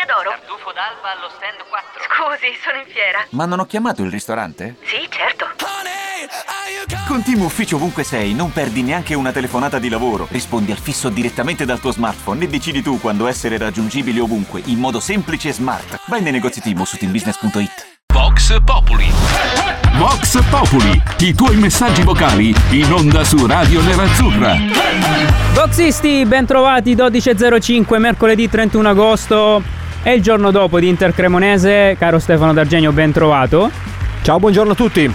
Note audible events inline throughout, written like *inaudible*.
Osteria d'Oro. Tartufo d'alba allo stand 4. Scusi, sono in fiera. Ma non ho chiamato il ristorante? Sì, certo. Con Team Ufficio ovunque sei, non perdi neanche una telefonata di lavoro. Rispondi al fisso direttamente dal tuo smartphone e decidi tu quando essere raggiungibile ovunque, in modo semplice e smart. Vai nei negozi Team su teambusiness.it. Vox Populi. Vox Populi, i tuoi messaggi vocali in onda su Radio Nerazzurra. Boxisti, ben trovati 12.05, mercoledì 31 agosto. È il giorno dopo di Inter Cremonese. Caro Stefano D'Argenio, ben trovato. Ciao, buongiorno a tutti.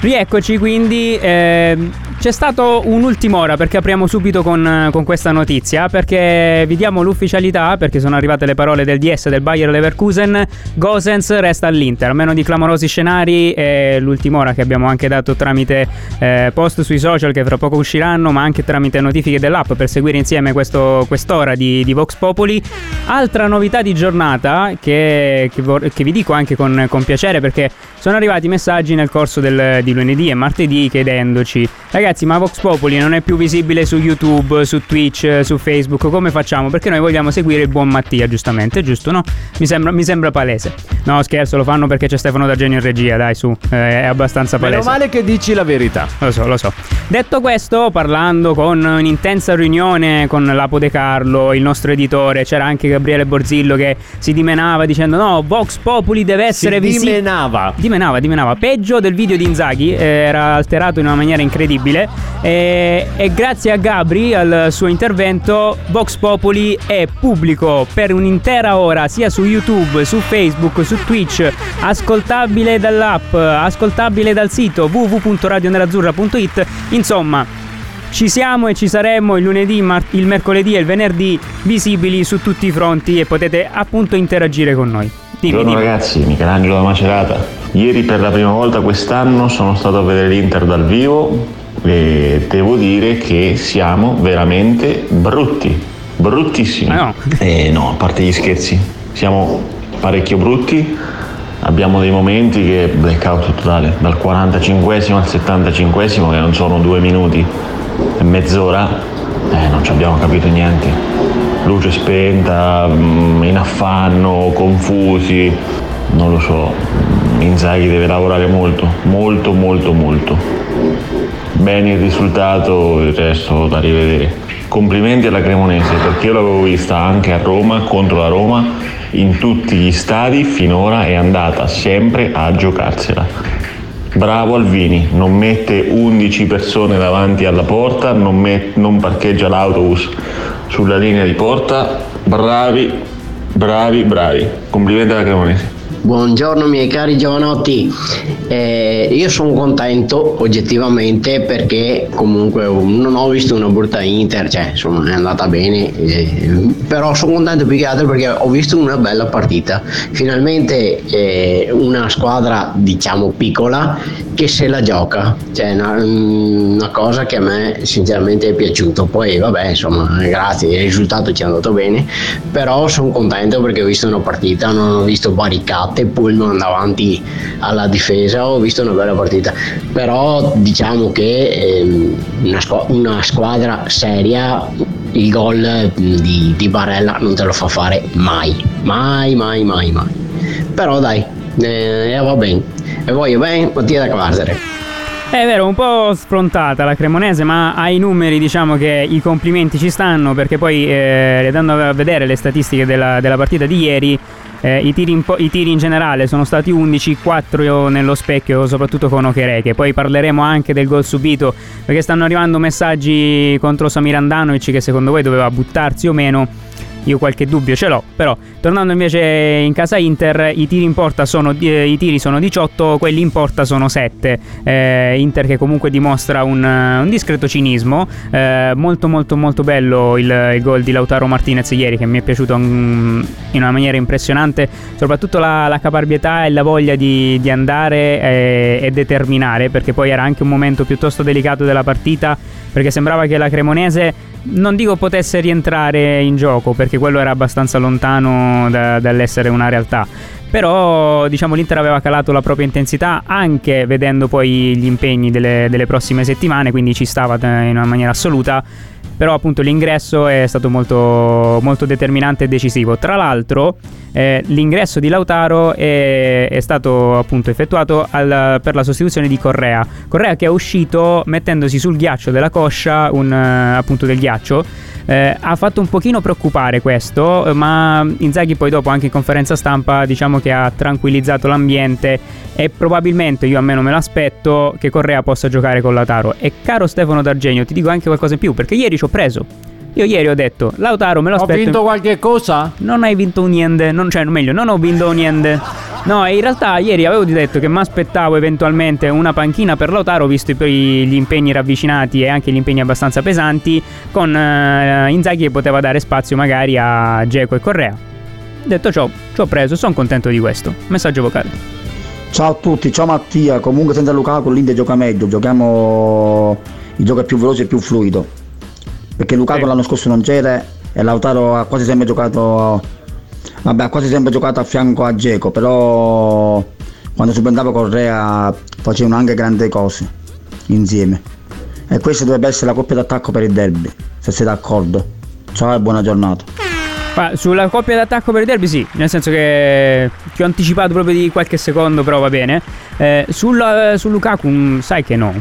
Rieccoci quindi, eh, c'è stato un'ultima ora perché apriamo subito con, con, questa notizia, perché vi diamo l'ufficialità, perché sono arrivate le parole del DS del Bayer Leverkusen, Gosens resta all'Inter, meno di clamorosi scenari, è l'ultima ora che abbiamo anche dato tramite eh, post sui social che fra poco usciranno, ma anche tramite notifiche dell'app per seguire insieme questo, quest'ora di, di, Vox Populi. Altra novità di giornata che, che, vor- che vi dico anche con, con piacere perché sono arrivati messaggi nel corso del di lunedì e martedì chiedendoci ragazzi ma Vox Populi non è più visibile su YouTube, su Twitch, su Facebook, come facciamo? Perché noi vogliamo seguire il buon Mattia giustamente, giusto no? Mi sembra, mi sembra palese. No scherzo, lo fanno perché c'è Stefano D'Argenio in regia, dai su, eh, è abbastanza palese. Meno male che dici la verità. Lo so, lo so. Detto questo, parlando con un'intensa riunione con Lapo De Carlo, il nostro editore, c'era anche Gabriele Borzillo che si dimenava dicendo no, Vox Populi deve essere visibile. Dimenava. Dimenava, dimenava. Peggio del video di Inzaghi Draghi era alterato in una maniera incredibile e, e, grazie a Gabri, al suo intervento, Vox Populi è pubblico per un'intera ora sia su YouTube, su Facebook, su Twitch, ascoltabile dall'app, ascoltabile dal sito www.radionerazzurra.it, insomma ci siamo e ci saremo il lunedì, il mercoledì e il venerdì visibili su tutti i fronti e potete appunto interagire con noi. Dimmi, Buongiorno dimmi. ragazzi, Michelangelo da Macerata. Ieri per la prima volta quest'anno sono stato a vedere l'Inter dal vivo e devo dire che siamo veramente brutti, bruttissimi. Ah, no. Eh, no, a parte gli scherzi, siamo parecchio brutti. Abbiamo dei momenti che blackout totale, dal 45 al 75 che non sono due minuti e mezz'ora, eh, non ci abbiamo capito niente. Luce spenta, mm, in affanno, confusi, non lo so, Inzaghi deve lavorare molto, molto, molto, molto. Bene il risultato, il resto da rivedere. Complimenti alla Cremonese perché io l'avevo vista anche a Roma, contro la Roma, in tutti gli stadi finora è andata sempre a giocarsela. Bravo Alvini, non mette 11 persone davanti alla porta, non, met- non parcheggia l'autobus sulla linea di porta. Bravi, bravi, bravi. Complimenti alla Cremonese. Buongiorno miei cari giovanotti, eh, io sono contento oggettivamente perché comunque non ho visto una brutta Inter, cioè insomma è andata bene, eh, però sono contento più che altro perché ho visto una bella partita, finalmente eh, una squadra diciamo piccola che se la gioca, cioè una, una, cosa che a me sinceramente è piaciuto, poi vabbè insomma grazie, il risultato ci è andato bene, però sono contento perché ho visto una partita, non ho visto barricate pullman davanti alla difesa ho visto una bella partita. Però diciamo che ehm, una, squ- una, squadra seria il gol di, di, Barella non te lo fa fare mai mai mai mai mai. Però dai eh, va bene. E voglio bene Mattia da Quartere è vero, un po' sfrontata la Cremonese, ma ai numeri diciamo che i complimenti ci stanno perché poi eh, andando a vedere le statistiche della, della partita di ieri eh, i, tiri po- i, tiri in generale sono stati 11, 4 nello specchio, soprattutto con Okereke. Poi parleremo anche del gol subito, perché stanno arrivando messaggi contro Samir Andanovic che secondo voi doveva buttarsi o meno io qualche dubbio ce l'ho, però tornando invece in casa Inter, i tiri in porta sono, eh, tiri sono 18, quelli in porta sono 7. Eh, Inter che comunque dimostra un, un discreto cinismo, eh, molto molto molto bello il, il, gol di Lautaro Martinez ieri che mi è piaciuto in, in una maniera impressionante, soprattutto la, la caparbietà e la voglia di, di andare e, e determinare, perché poi era anche un momento piuttosto delicato della partita, perché sembrava che la Cremonese non dico potesse rientrare in gioco perché quello era abbastanza lontano da, dall'essere una realtà però diciamo l'Inter aveva calato la propria intensità anche vedendo poi gli impegni delle, delle prossime settimane, quindi ci stava in una maniera assoluta però appunto l'ingresso è stato molto, molto determinante e decisivo. Tra l'altro eh, l'ingresso di Lautaro è, è stato appunto effettuato al, per la sostituzione di Correa. Correa che è uscito mettendosi sul ghiaccio della coscia, un, appunto del ghiaccio, eh, ha fatto un pochino preoccupare questo, ma Inzaghi poi dopo anche in conferenza stampa diciamo che ha tranquillizzato l'ambiente e probabilmente io almeno me l'aspetto che Correa possa giocare con Lautaro. E caro Stefano D'Argenio, ti dico anche qualcosa in più perché ieri ci ho preso. Io ieri ho detto, Lautaro me lo aspetto. Ho vinto qualche cosa? Non hai vinto niente, non, cioè meglio, non ho vinto niente. No, in realtà ieri avevo detto che mi aspettavo eventualmente una panchina per Lautaro, visto gli impegni ravvicinati e anche gli impegni abbastanza pesanti, con uh, Inzaghi che poteva dare spazio magari a Geco e Correa. Detto ciò, ci ho preso, sono contento di questo. Messaggio vocale. Ciao a tutti, ciao Mattia, comunque senza Lukaku l'Inter gioca meglio, giochiamo il gioco è più veloce e più fluido. Perché Lukaku l'anno scorso non c'era e Lautaro ha quasi sempre giocato Vabbè, ha quasi sempre giocato a fianco a Geco, però quando subentrava Correa facevano anche grandi cose insieme. E questa dovrebbe essere la coppia d'attacco per il derby, se sei d'accordo. Ciao e buona giornata. Sulla coppia d'attacco per il derby sì, nel senso che ti ho anticipato proprio di qualche secondo, però va bene. Eh, sul, su Lukaku mm, sai che no,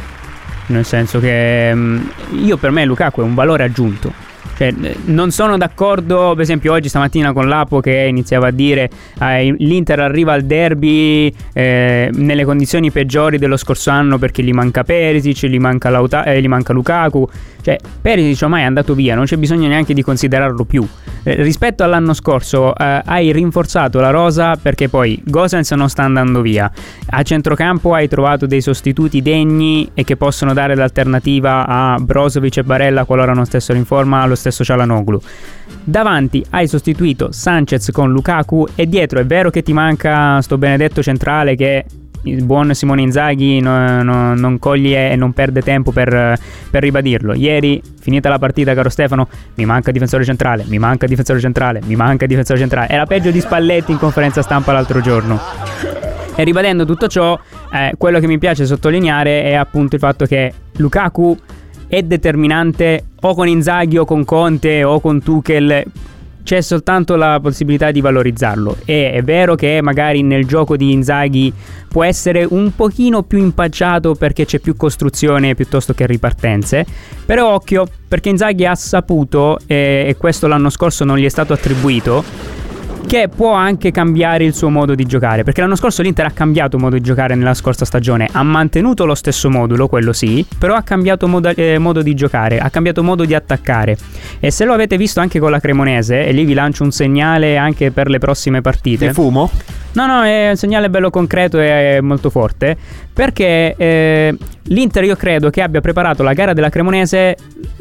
nel senso che mm, io per me Lukaku è un valore aggiunto cioè, non sono d'accordo, per esempio, oggi stamattina con l'Apo che iniziava a dire eh, l'Inter arriva al derby eh, nelle condizioni peggiori dello scorso anno perché gli manca Perisic, gli manca, Lauta- eh, gli manca Lukaku. Cioè, Perisic ormai è andato via, non c'è bisogno neanche di considerarlo più. Eh, rispetto all'anno scorso, eh, hai rinforzato la rosa perché poi Gosens non sta andando via. A centrocampo hai trovato dei sostituti degni e che possono dare l'alternativa a Brozovic e Barella qualora non stessero in forma allo stesso Cialanoglu. Davanti hai sostituito Sanchez con Lukaku e dietro è vero che ti manca sto benedetto centrale che il buon Simone Inzaghi no, no, non coglie e non perde tempo per, per, ribadirlo. Ieri, finita la partita, caro Stefano, mi manca difensore centrale, mi manca difensore centrale, mi manca difensore centrale. Era peggio di Spalletti in conferenza stampa l'altro giorno. E ribadendo tutto ciò, eh, quello che mi piace sottolineare è appunto il fatto che Lukaku è determinante o con Inzaghi o con Conte o con Tuchel c'è soltanto la possibilità di valorizzarlo. E è vero che magari nel gioco di Inzaghi può essere un pochino più impacciato perché c'è più costruzione piuttosto che ripartenze. Però occhio, perché Inzaghi ha saputo, e, questo l'anno scorso non gli è stato attribuito, che può anche cambiare il suo modo di giocare, perché l'anno scorso l'Inter ha cambiato modo di giocare nella scorsa stagione, ha mantenuto lo stesso modulo, quello sì, però ha cambiato modo, eh, modo di giocare, ha cambiato modo di attaccare. E se lo avete visto anche con la Cremonese, e lì vi lancio un segnale anche per le prossime partite. Di fumo? No, no, è un segnale bello concreto e molto forte. Perché eh, l'Inter io credo che abbia preparato la gara della Cremonese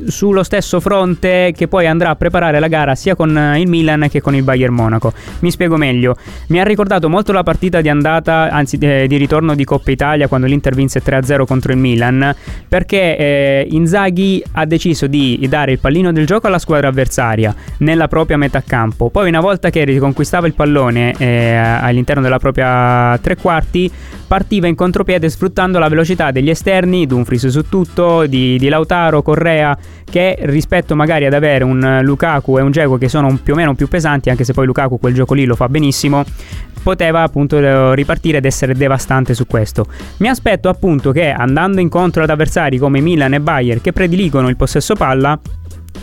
sullo stesso fronte che poi andrà a preparare la gara sia con il Milan che con il Bayern Monaco. Mi spiego meglio. Mi ha ricordato molto la partita di andata, anzi eh, di ritorno di Coppa Italia quando l'Inter vinse 3-0 contro il Milan, perché eh, Inzaghi ha deciso di dare il pallino del gioco alla squadra avversaria nella propria metà campo. Poi una volta che riconquistava il pallone eh, all'interno della propria tre quarti, partiva in contropiede sfruttando la velocità degli esterni, Dumfries su tutto, di, di Lautaro, Correa, che rispetto magari ad avere un Lukaku e un Dzeko che sono più o meno più pesanti, anche se poi Lukaku quel gioco lì lo fa benissimo, poteva appunto ripartire ed essere devastante su questo. Mi aspetto appunto che andando incontro ad avversari come Milan e Bayern che prediligono il possesso palla,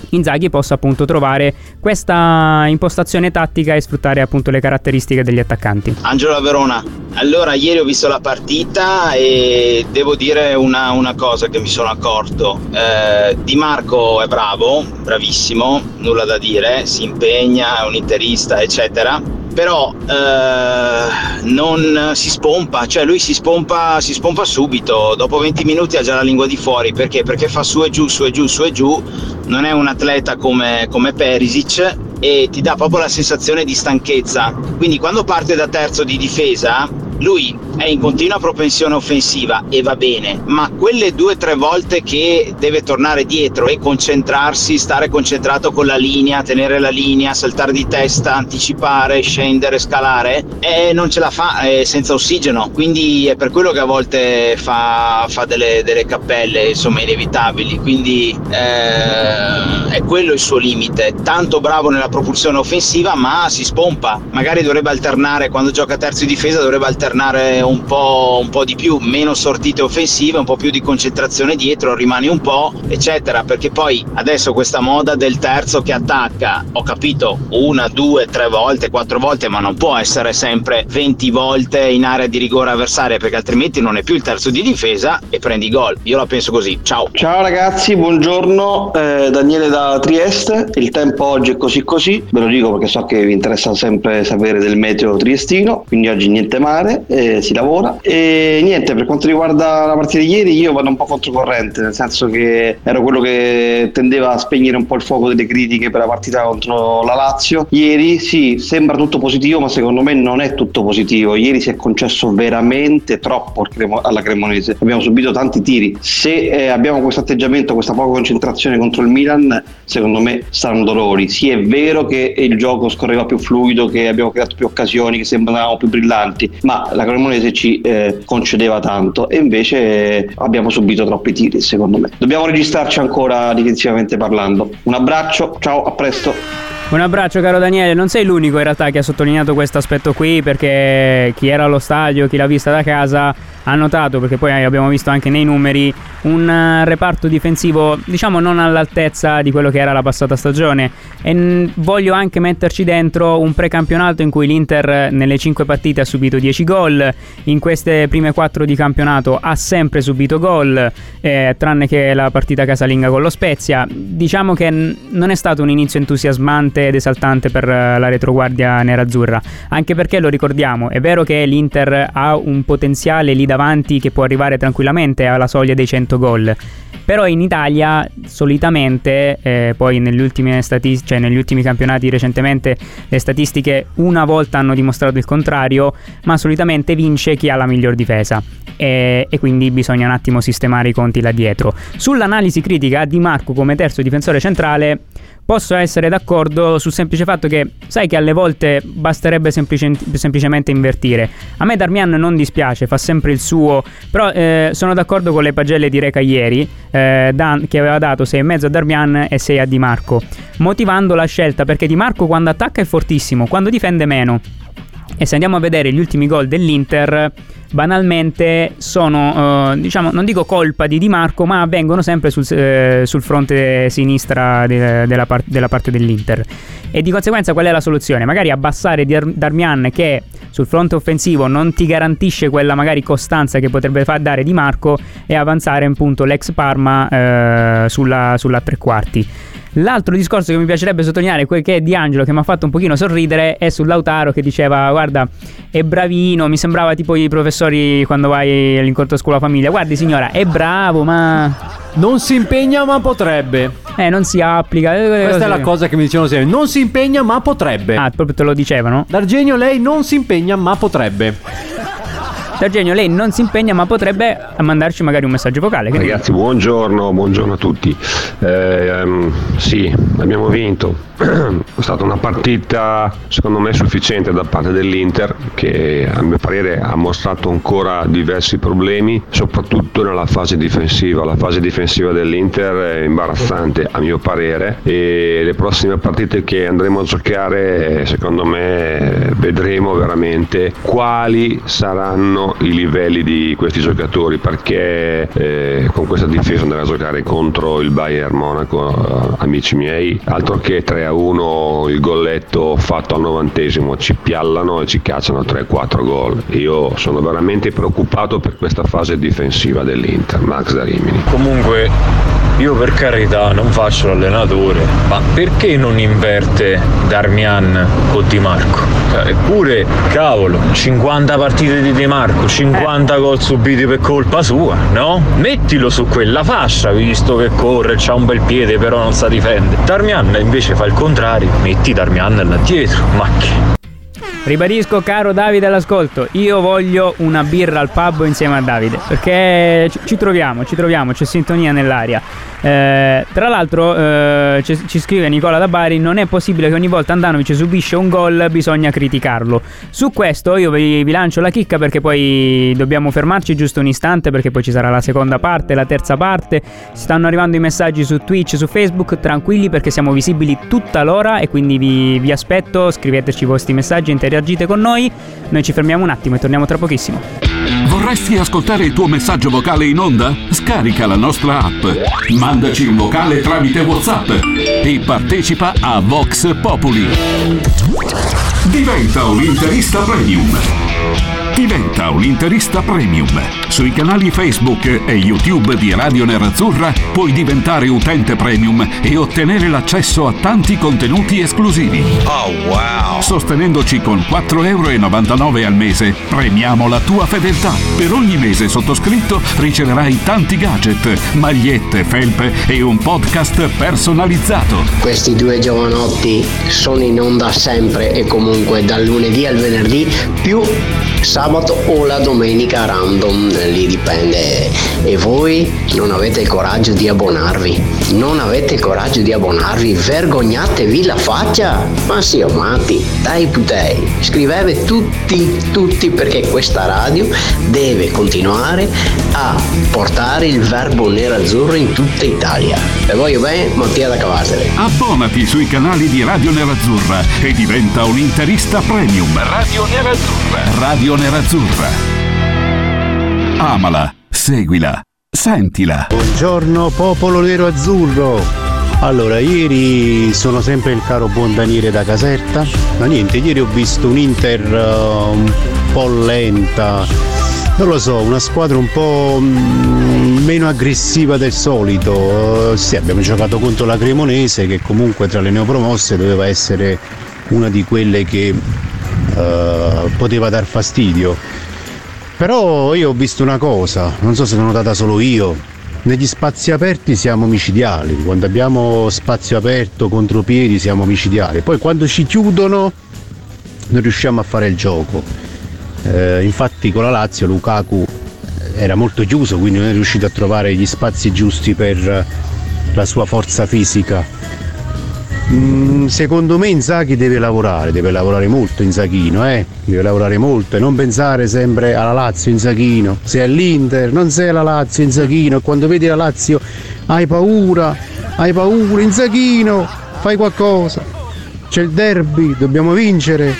Inzaghi possa appunto trovare questa impostazione tattica e sfruttare appunto le caratteristiche degli attaccanti. Angelo Verona, allora ieri ho visto la partita e devo dire una, una cosa che mi sono accorto. Eh, di Marco è bravo, bravissimo, nulla da dire, si impegna, è un interista, eccetera però eh, non si spompa, cioè lui si spompa, si spompa subito, dopo 20 minuti ha già la lingua di fuori, perché? Perché fa su e giù, su e giù, su e giù, non è un atleta come, come Perisic e ti dà proprio la sensazione di stanchezza, quindi quando parte da terzo di difesa lui è in continua propensione offensiva e va bene, ma quelle due o tre volte che deve tornare dietro e concentrarsi, stare concentrato con la linea, tenere la linea, saltare di testa, anticipare, scendere, scalare, eh, non ce la fa eh, senza ossigeno, quindi è per quello che a volte fa, fa delle, delle, cappelle insomma inevitabili, quindi eh, è quello il suo limite, tanto bravo nella propulsione offensiva ma si spompa, magari dovrebbe alternare quando gioca terzo di difesa dovrebbe alternare un po', un po' di più, meno sortite offensive, un po' più di concentrazione dietro, rimani un po', eccetera, perché poi adesso questa moda del terzo che attacca, ho capito, una, due, tre volte, quattro volte, ma non può essere sempre 20 volte in area di rigore avversaria, perché altrimenti non è più il terzo di difesa e prendi gol. Io la penso così. Ciao. Ciao ragazzi, buongiorno. Eh, Daniele da Trieste. Il tempo oggi è così così, ve lo dico perché so che vi interessa sempre sapere del meteo triestino, quindi oggi niente mare, eh, si lavora. E niente, per quanto riguarda la partita di ieri, io vado un po' controcorrente, nel senso che ero quello che tendeva a spegnere un po' il fuoco delle critiche per la partita contro la Lazio. Ieri sì, sembra tutto positivo, ma secondo me non è tutto positivo. Ieri si è concesso veramente troppo alla Cremonese. Abbiamo subito tanti tiri. Se eh, abbiamo questo atteggiamento, questa poca concentrazione contro il Milan, secondo me saranno dolori. Sì, è vero che il gioco scorreva più fluido, che abbiamo creato più occasioni, che sembravamo più brillanti, ma la Cremonese ci eh, concedeva tanto e invece eh, abbiamo subito troppi tiri, secondo me. Dobbiamo registrarci ancora difensivamente parlando. Un abbraccio, ciao, a presto. Un abbraccio caro Daniele, non sei l'unico in realtà che ha sottolineato questo aspetto qui perché chi era allo stadio, chi l'ha vista da casa ha notato, perché poi abbiamo visto anche nei numeri, un eh, reparto difensivo diciamo non all'altezza di quello che era la passata stagione. E voglio anche metterci dentro un precampionato in cui l'Inter nelle 5 partite ha subito 10 gol, in queste prime 4 di campionato ha sempre subito gol, eh, tranne che la partita casalinga con lo Spezia. Diciamo che non è stato un inizio entusiasmante ed esaltante per eh, la retroguardia nerazzurra, anche perché lo ricordiamo, è vero che l'Inter ha un potenziale lì davanti che può arrivare tranquillamente alla soglia dei 100 gol. Però in Italia solitamente, eh, poi negli ultimi, statist- cioè negli ultimi campionati recentemente, le statistiche una volta hanno dimostrato il contrario, ma solitamente vince chi ha la miglior difesa. E, e quindi bisogna un attimo sistemare i conti là dietro. Sull'analisi critica di Marco come terzo difensore centrale, posso essere d'accordo sul semplice fatto che sai che alle volte basterebbe semplice, semplicemente invertire. A me Darmian non dispiace, fa sempre il suo, però eh, sono d'accordo con le pagelle di Reca ieri, eh, Dan, che aveva dato 6,5 a Darmian e 6 a Di Marco, motivando la scelta perché Di Marco quando attacca è fortissimo, quando difende meno. E se andiamo a vedere gli ultimi gol dell'Inter, banalmente sono, uh, diciamo, non dico colpa di Di Marco, ma avvengono sempre sul, uh, sul fronte sinistra de- della, par- della, parte dell'Inter. E di conseguenza qual è la soluzione? Magari abbassare Dar- Darmian che sul fronte offensivo non ti garantisce quella magari costanza che potrebbe far dare Di Marco e avanzare appunto l'ex Parma uh, sulla, sulla tre quarti. L'altro discorso che mi piacerebbe sottolineare, quel che è di Angelo, che mi ha fatto un pochino sorridere, è sul Lautaro che diceva: Guarda, è bravino. Mi sembrava tipo i professori quando vai all'incontro scuola famiglia. Guardi, signora, è bravo, ma. Non si impegna, ma potrebbe. Eh, non si applica. Questa è la cosa che mi dicevano sempre. Non si impegna, ma potrebbe. Ah, proprio te lo dicevano? D'Argenio, lei non si impegna, ma potrebbe. D'Argenio, lei non si impegna, ma potrebbe mandarci magari un messaggio vocale. Ragazzi, buongiorno, buongiorno a tutti. Eh, um, sì, abbiamo vinto. *clears throat* È stata una partita secondo me sufficiente da parte dell'Inter che a mio parere ha mostrato ancora diversi problemi, soprattutto nella fase difensiva. La fase difensiva dell'Inter è imbarazzante a mio parere e le prossime partite che andremo a giocare secondo me vedremo veramente quali saranno i livelli di questi giocatori perché eh, con questa difesa andrà a giocare contro il Bayern Monaco eh, amici miei altro che 3 a 1 il golletto fatto al novantesimo ci piallano e ci cacciano 3-4 gol. Io sono veramente preoccupato per questa fase difensiva dell'Inter Max da Rimini comunque io per carità non faccio l'allenatore ma perché non inverte Darmian con Di Marco? Cioè, eppure cavolo 50 partite di Di Marco 50 gol subiti per colpa sua no? mettilo su quella fascia visto che corre c'ha un bel piede però non sa difendere Darmian invece fa il contrario metti Darmian là dietro ma che Ribadisco, caro Davide all'ascolto, io voglio una birra al pub insieme a Davide, perché ci troviamo, ci troviamo, c'è sintonia nell'aria. Eh, tra l'altro eh, ci, ci scrive Nicola da Bari, non è possibile che ogni volta Andanovic subisce un gol, bisogna criticarlo. Su questo io vi, vi lancio la chicca perché poi dobbiamo fermarci giusto un istante perché poi ci sarà la seconda parte, la terza parte. Stanno arrivando i messaggi su Twitch, su Facebook, tranquilli perché siamo visibili tutta l'ora e quindi vi, vi aspetto, scriveteci i vostri messaggi, interagite con noi. Noi ci fermiamo un attimo e torniamo tra pochissimo. Vorresti ascoltare il tuo messaggio vocale in onda? Scarica la nostra app. Mandaci un vocale tramite WhatsApp e partecipa a Vox Populi. Diventa un interista premium. Diventa un interista premium. Sui canali Facebook e YouTube di Radio Nerazzurra puoi diventare utente premium e ottenere l'accesso a tanti contenuti esclusivi. Oh wow! Sostenendoci con 4,99 euro al mese, premiamo la tua fedeltà. Per ogni mese sottoscritto riceverai tanti gadget, magliette, felpe e un podcast personalizzato. Questi due giovanotti sono in onda sempre e comunque dal lunedì al venerdì più sabato o la domenica random, lì dipende. E voi non avete il coraggio di abbonarvi? Non avete il coraggio di abbonarvi? Vergognatevi la faccia! Ma sì, oh, matti, dai putei, scrivete tutti, tutti perché questa radio deve continuare a portare il verbo nero-azzurro in tutta Italia. E voglio bene Mattia da Cavarsere. Abbonati sui canali di Radio Nerazzurra e diventa un interista premium. Radio Nerazzurra. Radio Nerazzurra. Amala, seguila, sentila. Buongiorno popolo nero azzurro. Allora, ieri sono sempre il caro buon Daniele da Caserta. Ma niente, ieri ho visto un Inter uh, un po' lenta. Non lo so, una squadra un po' mm, meno aggressiva del solito. Uh, sì, abbiamo giocato contro la Cremonese che comunque tra le neopromosse doveva essere una di quelle che uh, poteva dar fastidio. Però io ho visto una cosa, non so se l'ho notata solo io, negli spazi aperti siamo micidiali, quando abbiamo spazio aperto, contropiedi siamo micidiali, poi quando ci chiudono non riusciamo a fare il gioco. Eh, infatti con la Lazio Lukaku era molto chiuso, quindi non è riuscito a trovare gli spazi giusti per la sua forza fisica. Mm, secondo me Inzaghi deve lavorare, deve lavorare molto Inzaghino, eh? deve lavorare molto e non pensare sempre alla Lazio Inzaghino, se è l'Inter, non sei la Lazio Inzaghino, quando vedi la Lazio hai paura, hai paura Inzaghino, fai qualcosa, c'è il derby, dobbiamo vincere.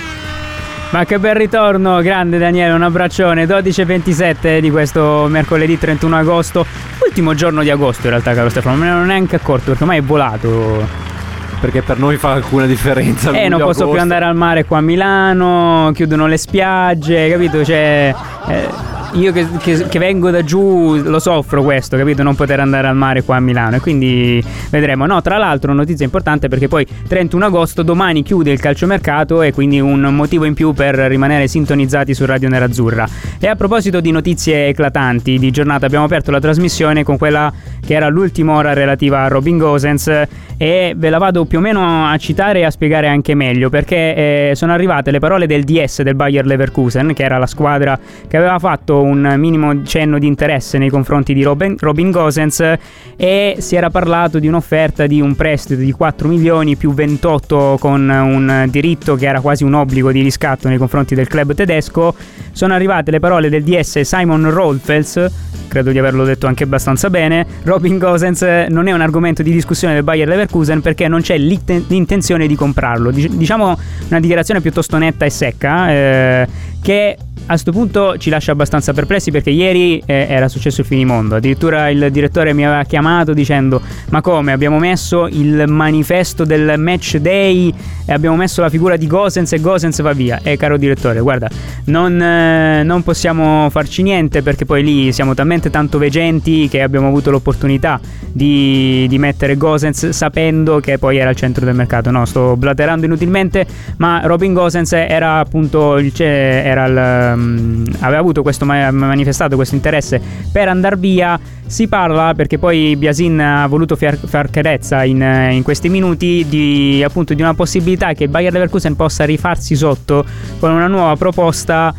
Ma che bel ritorno, grande Daniele, un abbraccione. 12.27 di questo mercoledì 31 agosto, ultimo giorno di agosto in realtà, caro Stefano, me ne ero neanche accorto perché ormai è volato. Perché per noi fa alcuna differenza. Eh, non posso più agosto. andare al mare qua a Milano, chiudono le spiagge, capito? Cioè, eh, io che, che- che vengo da giù lo soffro questo, capito? Non poter andare al mare qua a Milano. E quindi vedremo. No, tra l'altro, notizia importante perché poi 31 agosto domani chiude il calciomercato e quindi un motivo in più per rimanere sintonizzati su Radio Nerazzurra. E a proposito di notizie eclatanti di giornata, abbiamo aperto la trasmissione con quella che era l'ultima ora relativa a Robin Gosens e ve la vado più o meno a citare e a spiegare anche meglio perché eh, sono arrivate le parole del DS del Bayer Leverkusen che era la squadra che aveva fatto un minimo cenno di interesse nei confronti di Robin, Robin Gosens e si era parlato di un'offerta di un prestito di 4 milioni più 28 con un diritto che era quasi un obbligo di riscatto nei confronti del club tedesco sono arrivate le parole del DS Simon Rolfels credo di averlo detto anche abbastanza bene. Robin Gosens non è un argomento di discussione del Bayer Leverkusen perché non c'è l'inte- l'intenzione di comprarlo. Dic- diciamo una dichiarazione piuttosto netta e secca eh, che a questo punto ci lascia abbastanza perplessi perché ieri eh, era successo il finimondo. Addirittura il direttore mi aveva chiamato dicendo: Ma come? Abbiamo messo il manifesto del match day e abbiamo messo la figura di Gosens e Gosens va via. E caro direttore, guarda, non, eh, non possiamo farci niente perché poi lì siamo talmente tanto veggenti che abbiamo avuto l'opportunità di, di mettere Gosens sapendo che poi era al centro del mercato. No, sto blaterando inutilmente, ma Robin Gosens era appunto il, era il ehm, aveva avuto questo manifestato questo interesse per andare via. Si parla perché poi Biasin ha voluto far, far chiarezza in, in, questi minuti di, appunto, di una possibilità che Bayer Leverkusen possa rifarsi sotto con una nuova proposta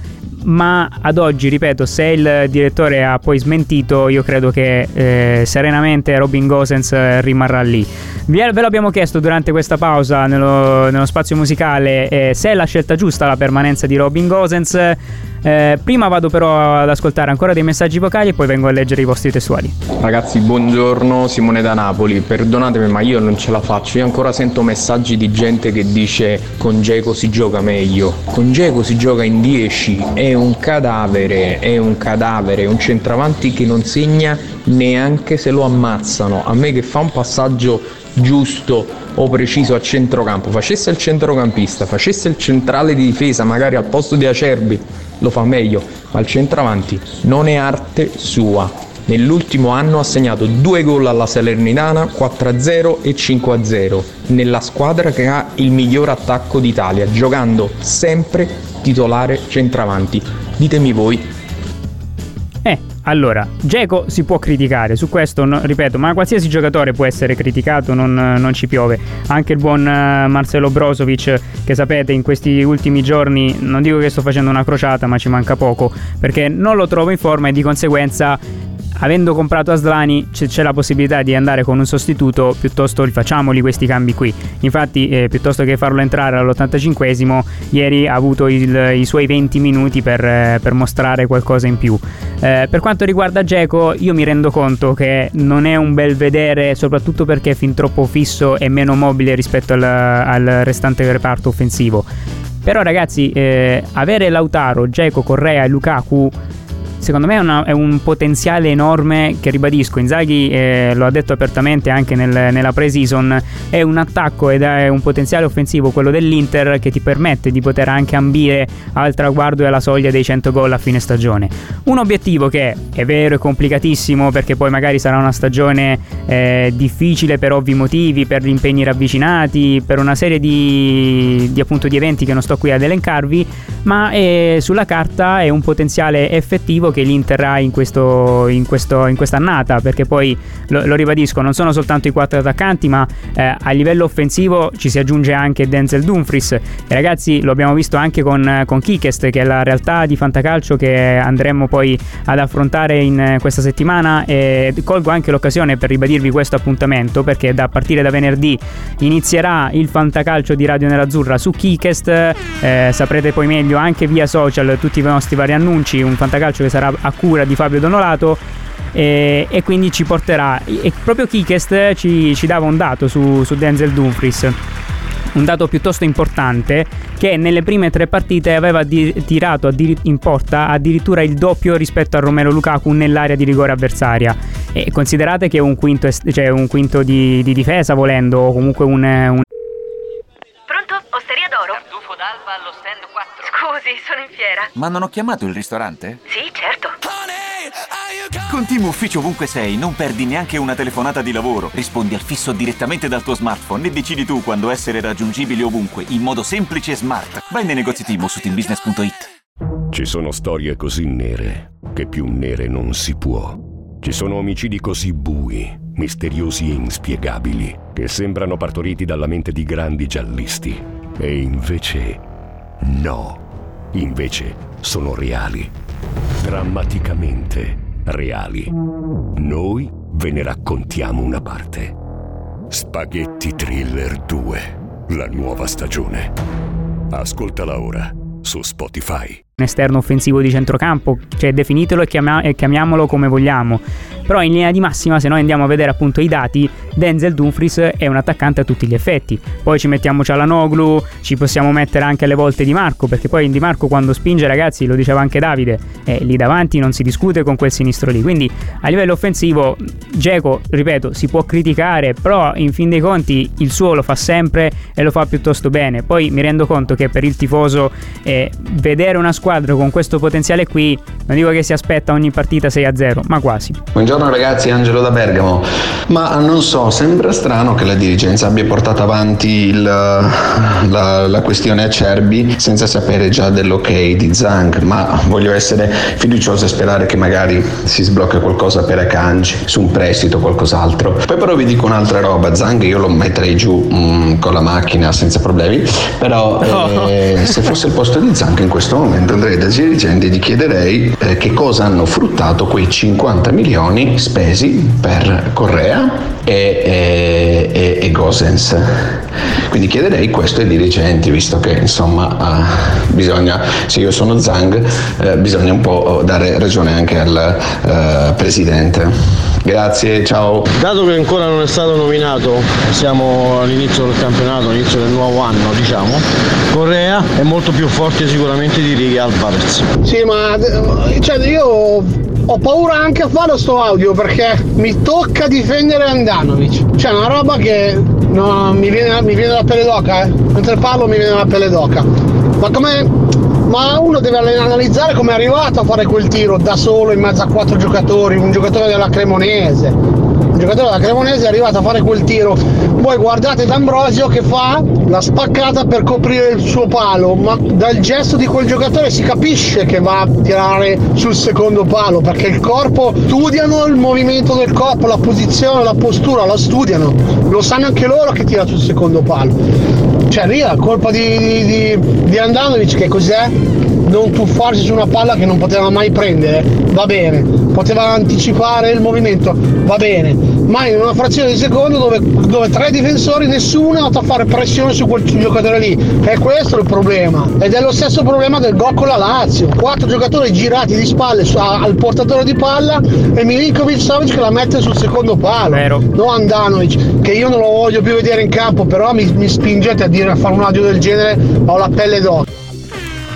ma ad oggi, ripeto, se il direttore ha poi smentito, io credo che eh, serenamente Robin Gosens eh, rimarrà lì. Ve lo abbiamo chiesto durante questa pausa nello, nello spazio musicale eh, se è la scelta giusta la permanenza di Robin Gosens. Eh, prima vado però ad ascoltare ancora dei messaggi vocali e poi vengo a leggere i vostri testuali. Ragazzi, buongiorno, Simone da Napoli. Perdonatemi, ma io non ce la faccio. Io ancora sento messaggi di gente che dice con Geco si gioca meglio. Con Geco si gioca in 10, è un cadavere, è un cadavere, un centravanti che non segna neanche se lo ammazzano. A me che fa un passaggio giusto o preciso a centrocampo, facesse il centrocampista, facesse il centrale di difesa, magari al posto di Acerbi, lo fa meglio, ma il centravanti non è arte sua. Nell'ultimo anno ha segnato due gol alla Salernitana, 4-0 e 5-0, nella squadra che ha il miglior attacco d'Italia, giocando sempre titolare centravanti. Ditemi voi. Eh, allora, Geco si può criticare, su questo no, ripeto, ma qualsiasi giocatore può essere criticato, non, non, ci piove. Anche il buon uh, Marcelo Brozovic, che sapete in questi ultimi giorni, non dico che sto facendo una crociata, ma ci manca poco, perché non lo trovo in forma e di conseguenza avendo comprato Aslani c- c'è la possibilità di andare con un sostituto, piuttosto rifacciamoli questi cambi qui. Infatti, eh, piuttosto che farlo entrare all'85esimo, ieri ha avuto il, i suoi 20 minuti per, eh, per, mostrare qualcosa in più. Eh, per quanto riguarda Geco, io mi rendo conto che non è un bel vedere, soprattutto perché è fin troppo fisso e meno mobile rispetto al, al restante reparto offensivo. Però ragazzi, eh, avere Lautaro, Geco, Correa e Lukaku secondo me è, una, è, un potenziale enorme che ribadisco, Inzaghi eh, lo ha detto apertamente anche nel, nella pre-season, è un attacco ed è un potenziale offensivo quello dell'Inter che ti permette di poter anche ambire al traguardo e alla soglia dei 100 gol a fine stagione. Un obiettivo che è vero e complicatissimo perché poi magari sarà una stagione eh, difficile per ovvi motivi, per gli impegni ravvicinati, per una serie di, di, appunto, di eventi che non sto qui ad elencarvi, ma è, sulla carta è un potenziale effettivo che l'Inter ha in, questo, in, questo, in quest'annata, perché poi lo, lo, ribadisco, non sono soltanto i quattro attaccanti, ma eh, a livello offensivo ci si aggiunge anche Denzel Dumfries. E ragazzi, lo abbiamo visto anche con, con Kikest, che è la realtà di fantacalcio che andremo poi ad affrontare in questa settimana. E colgo anche l'occasione per ribadirvi questo appuntamento, perché da partire da venerdì inizierà il fantacalcio di Radio Nerazzurra su Kikest. Eh, saprete poi meglio anche via social tutti i nostri vari annunci. Un fantacalcio che sarà a cura di Fabio Donolato. E, e quindi ci porterà. E proprio Kikest ci, ci dava un dato su, su Denzel Dumfries un dato piuttosto importante che nelle prime tre partite aveva di- tirato addir- in porta addirittura il doppio rispetto a Romero Lukaku nell'area di rigore avversaria e considerate che è un quinto, est- cioè un quinto di-, di, difesa volendo o comunque un, un... Pronto? Osteria d'oro? Tartufo d'alba allo stand 4 Scusi, sono in fiera Ma non ho chiamato il ristorante? Sì, certo con Team Ufficio ovunque sei, non perdi neanche una telefonata di lavoro. Rispondi al fisso direttamente dal tuo smartphone e decidi tu quando essere raggiungibile ovunque, in modo semplice e smart. Vai nei negozi Team su teambusiness.it. Ci sono storie così nere che più nere non si può. Ci sono omicidi così bui, misteriosi e inspiegabili, che sembrano partoriti dalla mente di grandi giallisti. E invece no. Invece sono reali. Drammaticamente reali. Noi ve ne raccontiamo una parte. Spaghetti Thriller 2, la nuova stagione. Ascoltala ora su Spotify. Un esterno offensivo di centrocampo, cioè definitelo e, chiama- e chiamiamolo come vogliamo. Però in linea di massima, se noi andiamo a vedere appunto i dati, Denzel Dumfries è un attaccante a tutti gli effetti. Poi ci mettiamo Cialanoglu, ci possiamo mettere anche alle volte Di Marco, perché poi Di Marco quando spinge, ragazzi, lo diceva anche Davide, eh, lì davanti non si discute con quel sinistro lì. Quindi a livello offensivo, Geco, ripeto, si può criticare, però in fin dei conti il suo lo fa sempre e lo fa piuttosto bene. Poi mi rendo conto che per il tifoso eh, vedere una squadra con questo potenziale qui, non dico che si aspetta ogni partita 6-0, ma quasi. Buongiorno Buongiorno ragazzi, Angelo da Bergamo. Ma non so, sembra strano che la dirigenza abbia portato avanti il, la, la questione Acerbi senza sapere già dell'ok di Zang, ma voglio essere fiducioso e sperare che magari si sblocca qualcosa per Akanji su un prestito o qualcos'altro. Poi però vi dico un'altra roba, Zang io lo metterei giù mm, con la macchina senza problemi, però eh, *laughs* se fosse il posto di Zang in questo momento andrei dai dirigenti e gli chiederei eh, che cosa hanno fruttato quei 50 milioni spesi per Correa e, e, e, e Gosens. Quindi chiederei questo ai dirigenti, visto che insomma eh, bisogna, se io sono Zang, eh, bisogna un po' dare ragione anche al eh, presidente. Grazie, ciao. Dato che ancora non è stato nominato, siamo all'inizio del campionato, all'inizio del nuovo anno, diciamo, Correa è molto più forte sicuramente di Righi Alvarez. Sì, ma cioè, io ho paura anche a fare sto audio perché mi tocca difendere Andanovic. Cioè, una roba che no, mi, viene, mi viene la pelle d'oca, eh. Mentre parlo mi viene la pelle d'oca. Ma come ma uno deve analizzare come è arrivato a fare quel tiro da solo in mezzo a quattro giocatori, un giocatore della Cremonese. Un giocatore della Cremonese è arrivato a fare quel tiro. Poi guardate D'Ambrosio che fa la spaccata per coprire il suo palo, ma dal gesto di quel giocatore si capisce che va a tirare sul secondo palo, perché il corpo studiano il movimento del corpo, la posizione, la postura, la studiano. Lo sanno anche loro che tira sul secondo palo cioè lì la colpa di, di, di Andanovic che cos'è? Non tuffarsi su una palla che non poteva mai prendere, va bene, poteva anticipare il movimento, va bene, ma in una frazione di secondo dove, dove tre difensori nessuno è andato a fare pressione su quel giocatore lì, e questo è il problema, ed è lo stesso problema del gol con la Lazio, quattro giocatori girati di spalle al portatore di palla e Milinkovic Savic che la mette sul secondo palo, Vero. non Andanovic, che io non lo voglio più vedere in campo, però mi, mi spingete a dire a fare un audio del genere, ho la pelle d'oca.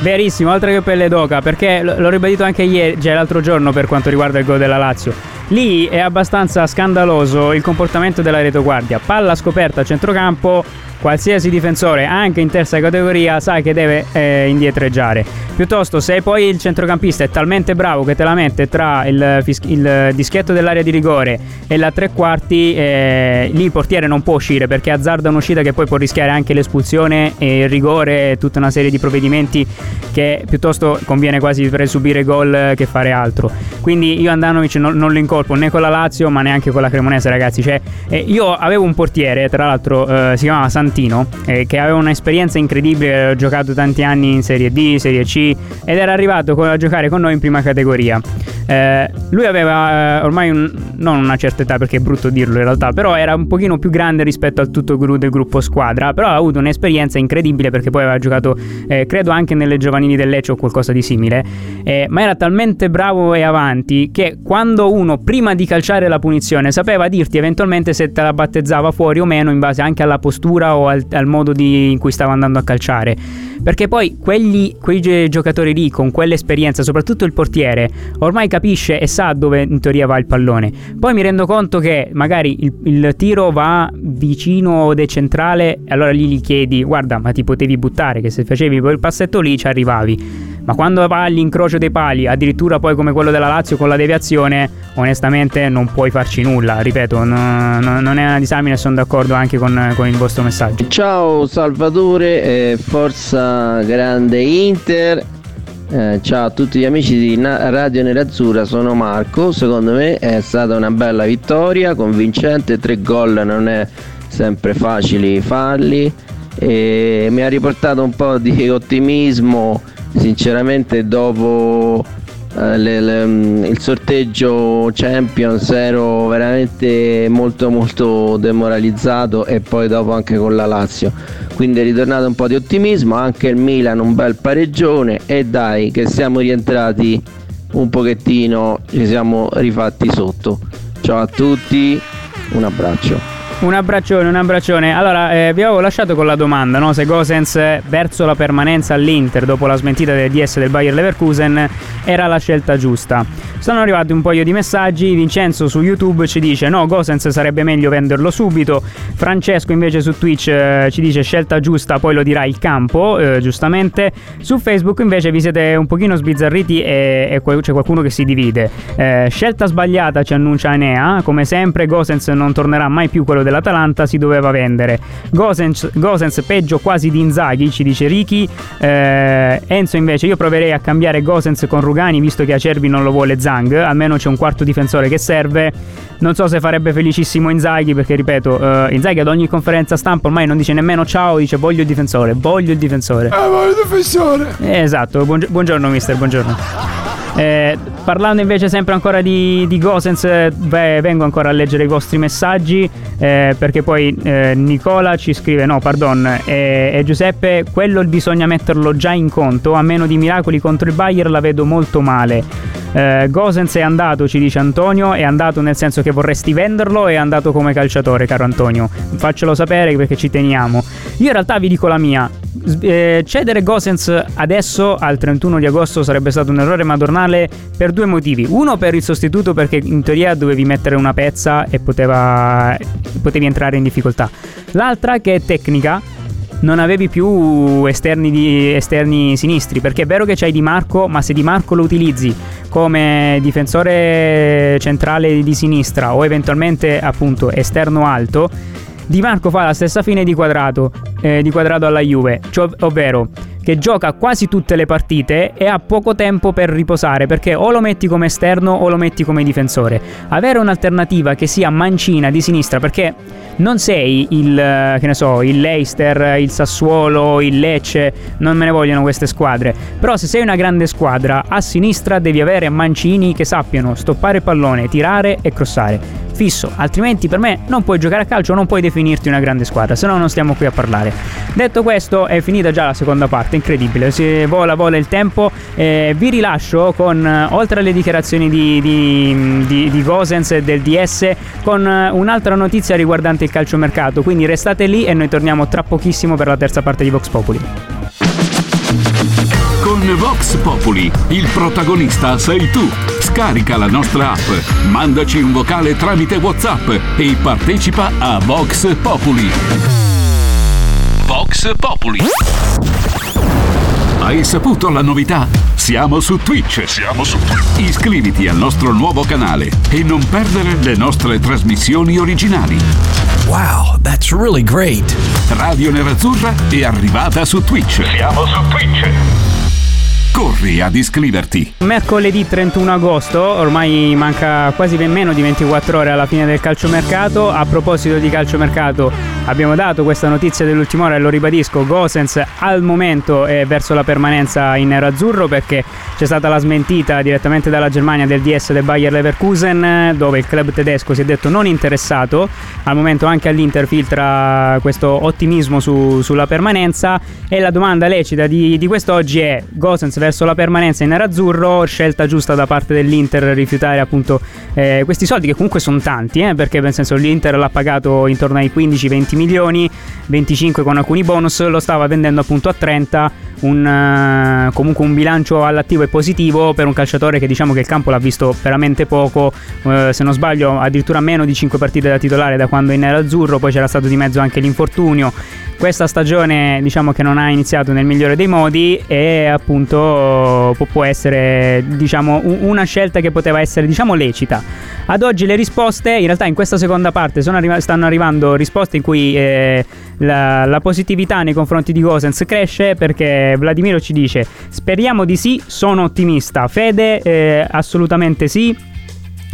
Verissimo, oltre che pelle d'oca, perché l'ho ribadito anche ieri, cioè l'altro giorno per quanto riguarda il gol della Lazio. Lì è abbastanza scandaloso il comportamento della retoguardia. Palla scoperta a centrocampo, qualsiasi difensore, anche in terza categoria, sa che deve eh, indietreggiare. Piuttosto, se poi il centrocampista è talmente bravo che te la mette tra il, fis- il dischetto dell'area di rigore e la tre quarti, eh, lì il portiere non può uscire perché azzarda un'uscita che poi può rischiare anche l'espulsione e il rigore e tutta una serie di provvedimenti che piuttosto conviene quasi presubire gol che fare altro. Quindi io Andanovic non, non lo incolpo né con la Lazio ma neanche con la Cremonese, ragazzi. Cioè, eh, io avevo un portiere, tra l'altro eh, si chiamava Santino, eh, che aveva un'esperienza incredibile, ha giocato tanti anni in Serie D, Serie C ed era arrivato a giocare con noi in prima categoria. Eh, lui aveva eh, ormai un, non una certa età perché è brutto dirlo in realtà, però era un pochino più grande rispetto al tutto gru del gruppo squadra, però ha avuto un'esperienza incredibile perché poi aveva giocato eh, credo anche nelle giovanili del Lecce o qualcosa di simile, ma era talmente bravo e avanti che quando uno prima di calciare la punizione sapeva dirti eventualmente se te la battezzava fuori o meno in base anche alla postura o al, al modo di, in cui stava andando a calciare. Perché poi quelli, quei giocatori lì con quell'esperienza, soprattutto il portiere, ormai capisce e sa dove in teoria va il pallone. Poi mi rendo conto che magari il, il tiro va vicino del centrale, e allora lì gli chiedi: Guarda, ma ti potevi buttare, che se facevi quel passetto lì ci arrivavi. Ma quando va all'incrocio dei pali, addirittura poi come quello della Lazio con la deviazione, onestamente non puoi farci nulla. Ripeto, no, no, non è una disamina e sono d'accordo anche con, con il vostro messaggio. Ciao Salvatore, eh, forza grande Inter. Eh, ciao a tutti gli amici di Na- Radio Nerazzurra, sono Marco. Secondo me è stata una bella vittoria, convincente. Tre gol non è sempre facile farli. E mi ha riportato un po' di ottimismo, sinceramente, dopo eh, le- le- il sorteggio Champions ero veramente molto molto demoralizzato e poi dopo anche con la Lazio. Quindi è ritornato un po' di ottimismo anche il Milan un bel pareggione e dai che siamo rientrati un pochettino ci siamo rifatti sotto. Ciao a tutti un abbraccio Un abbraccione, un abbraccione. Allora, eh, vi avevo lasciato con la domanda, no? Se Gosens eh, verso la permanenza all'Inter dopo la smentita del DS del Bayer Leverkusen era la scelta giusta. Sono arrivati un paio di messaggi. Vincenzo su YouTube ci dice: No, Gosens sarebbe meglio venderlo subito. Francesco invece su Twitch eh, ci dice: Scelta giusta, poi lo dirà il campo, eh, giustamente. Su Facebook invece vi siete un pochino sbizzarriti e, e c'è qualcuno che si divide. Eh, scelta sbagliata, ci annuncia Enea. Come sempre, Gosens non tornerà mai più quello dell'Atalanta, si doveva vendere. Gosens, Gosens peggio quasi di Inzaghi, ci dice Ricky. Eh, Enzo invece, io proverei a cambiare Gosens con Rugani, visto che Acerbi non lo vuole Zang. Almeno c'è un quarto difensore che serve. Non so se farebbe felicissimo Inzaghi, perché ripeto, eh, Inzaghi ad ogni conferenza stampa ormai non dice nemmeno ciao, dice voglio il difensore, voglio il difensore. Ah, voglio il difensore. Eh, esatto, buongi- buongiorno mister, buongiorno. Eh, parlando invece sempre ancora di, di Gosens, eh, beh, vengo ancora a leggere i vostri messaggi eh, perché poi eh, Nicola ci scrive, no pardon, e, e Giuseppe, quello bisogna metterlo già in conto, a meno di miracoli contro il Bayern la vedo molto male. Eh, Gosens è andato, ci dice Antonio, è andato nel senso che vorresti venderlo, è andato come calciatore, caro Antonio. Faccelo sapere perché ci teniamo. Io in realtà vi dico la mia. Eh, cedere Gosens adesso al 31 di agosto sarebbe stato un errore madornale per due motivi. Uno per il sostituto perché in teoria dovevi mettere una pezza e poteva, potevi entrare in difficoltà. L'altra che è tecnica non avevi più esterni, di, esterni sinistri. Perché è vero che c'hai Di Marco, ma se Di Marco lo utilizzi come difensore centrale di sinistra o eventualmente appunto esterno alto, Di Marco fa la stessa fine di quadrato, eh, di quadrato alla Juve, cioè, ovvero che gioca quasi tutte le partite e ha poco tempo per riposare perché o lo metti come esterno o lo metti come difensore. Avere un'alternativa che sia mancina di sinistra perché non sei il, che ne so, il Leicester, il Sassuolo, il Lecce, non me ne vogliono queste squadre. Però se sei una grande squadra, a sinistra devi avere mancini che sappiano stoppare il pallone, tirare e crossare. Fisso, altrimenti per me non puoi giocare a calcio, non puoi definirti una grande squadra, se no non stiamo qui a parlare. Detto questo, è finita già la seconda parte, incredibile, si vola, vola il tempo. Eh, vi rilascio con, eh, oltre alle dichiarazioni di, di, di, di Gosens e del DS, con eh, un'altra notizia riguardante il calciomercato. Quindi restate lì e noi torniamo tra pochissimo per la terza parte di Vox Populi. Con Vox Populi, il protagonista sei tu. Scarica la nostra app, mandaci un vocale tramite WhatsApp e partecipa a Vox Populi. Vox Populi. Hai saputo la novità? Siamo su Twitch. Siamo su Twitch. Iscriviti al nostro nuovo canale e non perdere le nostre trasmissioni originali. Wow, that's really great. Radio Nerazzurra è arrivata su Twitch. Siamo su Twitch. Corri ad iscriverti. Mercoledì 31 agosto, ormai manca quasi meno di 24 ore alla fine del calciomercato. A proposito di calciomercato, abbiamo dato questa notizia dell'ultima ora e lo ribadisco: Gosens al momento è verso la permanenza in nero-azzurro perché c'è stata la smentita direttamente dalla Germania del DS del Bayer Leverkusen, dove il club tedesco si è detto non interessato. Al momento anche all'Inter filtra questo ottimismo su- sulla permanenza. E la domanda lecita di, di quest'oggi è: Gosens verso la permanenza in nerazzurro, scelta giusta da parte dell'Inter rifiutare appunto eh, questi soldi che comunque sono tanti, eh, perché nel senso l'Inter l'ha pagato intorno ai 15-20 milioni, 25 con alcuni bonus, lo stava vendendo appunto a 30, un, eh, comunque un bilancio all'attivo e positivo per un calciatore che diciamo che il campo l'ha visto veramente poco, eh, se non sbaglio addirittura meno di 5 partite da titolare da quando in nerazzurro, poi c'era stato di mezzo anche l'infortunio. Questa stagione diciamo che non ha iniziato nel migliore dei modi e appunto può, essere diciamo una scelta che poteva essere diciamo lecita. Ad oggi le risposte, in realtà in questa seconda parte arri- stanno arrivando risposte in cui eh, la, la positività nei confronti di Gosens cresce perché Vladimiro ci dice speriamo di sì, sono ottimista. Fede eh, assolutamente sì.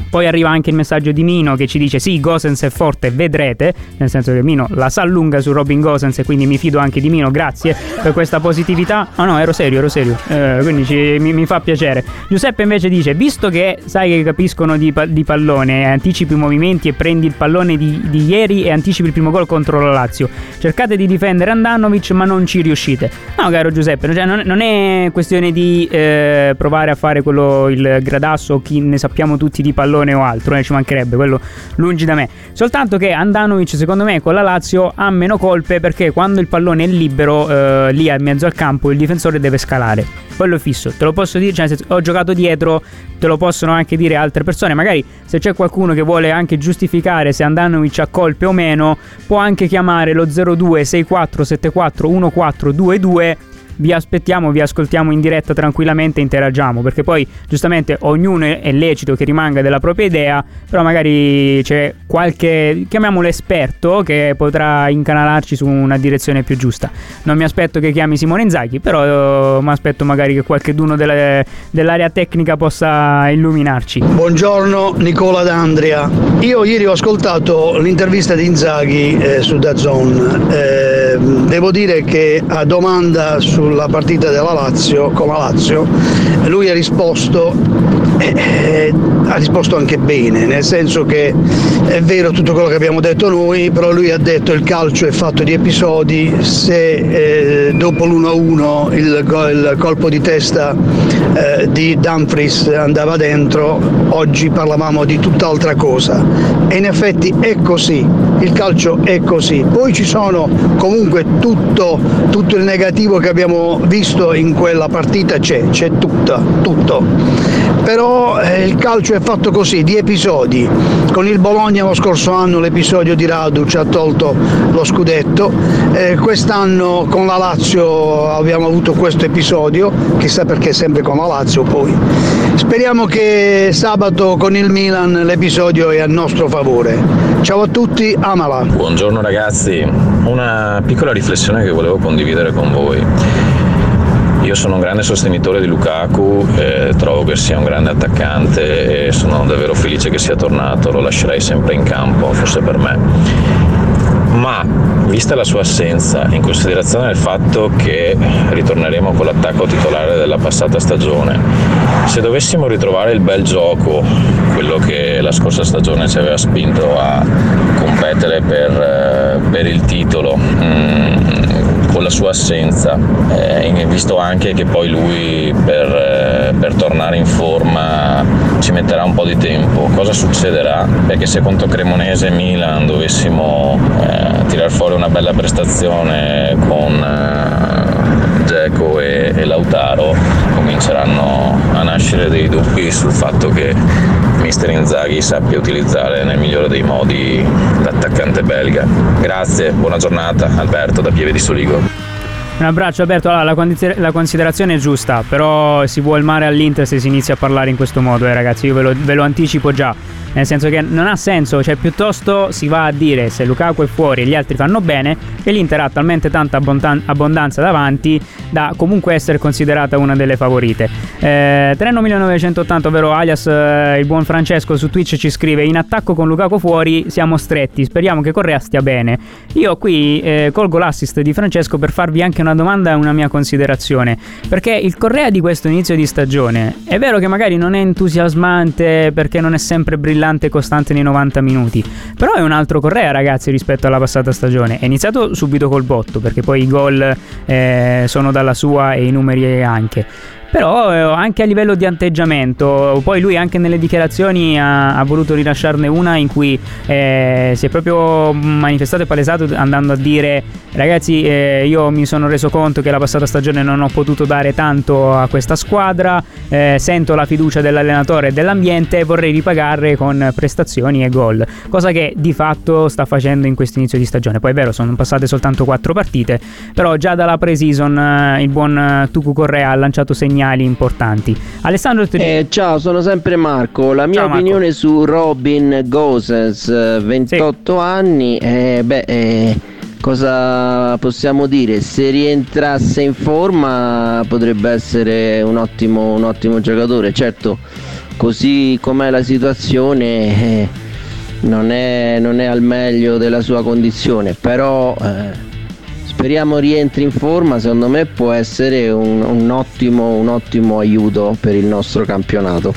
Poi arriva anche il messaggio di Mino che ci dice sì, Gosens è forte, vedrete, nel senso che Mino la sa lunga su Robin Gosens e quindi mi fido anche di Mino, grazie per questa positività. Ah no, ero serio, ero serio, eh, quindi ci- mi, mi fa piacere. Giuseppe invece dice, visto che sai che capiscono di, di pallone, anticipi i movimenti e prendi il pallone di, di ieri e anticipi il primo gol contro la Lazio, cercate di difendere Andanovic ma non ci riuscite. No, caro Giuseppe, cioè, non, non è questione di eh, provare a fare quello, il gradasso, chi ne sappiamo tutti di pallone pallone o altro, eh, ci mancherebbe, quello lungi da me. Soltanto che Andanovic, secondo me, con la Lazio ha meno colpe perché quando il pallone è libero, eh, lì in mezzo al campo, il difensore deve scalare. Quello è fisso, te lo posso dire, cioè, senso, ho giocato dietro, te lo possono anche dire altre persone. Magari se c'è qualcuno che vuole anche giustificare se Andanovic ha colpe o meno, può anche chiamare lo 0264741422 vi aspettiamo, vi ascoltiamo in diretta tranquillamente, interagiamo, perché poi giustamente ognuno è lecito che rimanga della propria idea, però magari c'è qualche, chiamiamolo esperto, che potrà incanalarci su una direzione più giusta. Non mi aspetto che chiami Simone Inzaghi, però eh, mi aspetto magari che qualcuno delle, dell'area tecnica possa illuminarci. Buongiorno Nicola D'Andria. Io ieri ho ascoltato l'intervista di Inzaghi eh, su DAZN. Eh, devo dire che a domanda sulla partita della Lazio, con la Lazio, lui ha risposto, eh, eh, ha risposto anche bene, nel senso che è vero tutto quello che abbiamo detto noi, però lui ha detto il calcio è fatto di episodi, se eh, dopo l'1-1 il, il colpo di testa eh, di Dumfries andava dentro, oggi parlavamo di tutt'altra cosa. E in effetti è così, il calcio è così. Poi ci sono comunque tutto, tutto il negativo che abbiamo visto in quella partita, c'è, c'è tutto, tutto. Però eh, il calcio è fatto così, di episodi. Con il Bologna lo scorso anno l'episodio di Radu ci ha tolto lo scudetto, eh, quest'anno con la Lazio abbiamo avuto questo episodio, chissà perché sempre con la Lazio poi. Speriamo che sabato con il Milan l'episodio è a nostro favore. Ciao a tutti, amala. Buongiorno ragazzi, una piccola riflessione che volevo condividere con voi. Io sono un grande sostenitore di Lukaku, eh, trovo che sia un grande attaccante e sono davvero felice che sia tornato, lo lascerei sempre in campo, forse per me. Ma vista la sua assenza, in considerazione del fatto che ritorneremo con l'attacco titolare della passata stagione, se dovessimo ritrovare il bel gioco, quello che la scorsa stagione ci aveva spinto a competere per, eh, per il titolo, mm, con la sua assenza, eh, visto anche che poi lui per, eh, per, tornare in forma ci metterà un po' di tempo. Cosa succederà? Perché se contro Cremonese e Milan dovessimo eh, tirar fuori una bella prestazione con eh, Geco e, e Lautaro, cominceranno a nascere dei dubbi sul fatto che mister Inzaghi sappia utilizzare nel migliore dei modi l'attaccante belga. Grazie, buona giornata, Alberto da Pieve di Soligo. Un abbraccio Alberto, allora, la, considerazione è giusta, però si vuole il mare all'Inter se si inizia a parlare in questo modo, eh, ragazzi, io ve lo, ve lo anticipo già, nel senso che non ha senso, cioè piuttosto si va a dire se Lukaku è fuori e gli altri fanno bene che l'Inter ha talmente tanta abbondan- abbondanza davanti da comunque essere considerata una delle favorite. Eh, Treno 1980, ovvero alias eh, il buon Francesco su Twitch ci scrive in attacco con Lukaku fuori siamo stretti, speriamo che Correa stia bene. Io qui eh, colgo l'assist di Francesco per farvi anche una domanda e una mia considerazione. Perché il Correa di questo inizio di stagione è vero che magari non è entusiasmante perché non è sempre brillante e costante nei 90 minuti. Però è un altro Correa, ragazzi, rispetto alla passata stagione. È iniziato subito col botto perché poi i gol eh, sono dalla sua e i numeri anche però eh, anche a livello di atteggiamento poi lui anche nelle dichiarazioni ha, ha voluto rilasciarne una in cui eh, si è proprio manifestato e palesato andando a dire ragazzi eh, io mi sono reso conto che la passata stagione non ho potuto dare tanto a questa squadra eh, sento la fiducia dell'allenatore e dell'ambiente e vorrei ripagarle con prestazioni e gol. Cosa che di fatto sta facendo in questo inizio di stagione. Poi è vero sono passate soltanto quattro partite però già dalla pre-season eh, il buon Tucu Correa ha lanciato segnali importanti. Alessandro Tri- eh, Ciao, sono sempre Marco. La mia ciao, opinione Marco. su Robin Gosens, 28 sì. anni, eh, beh, eh, cosa possiamo dire? Se rientrasse in forma potrebbe essere un ottimo, un ottimo giocatore. Certo, così com'è la situazione... Eh, non è, non è, al meglio della sua condizione, però eh, speriamo rientri in forma, secondo me può essere un, un, ottimo, un ottimo aiuto per il nostro campionato.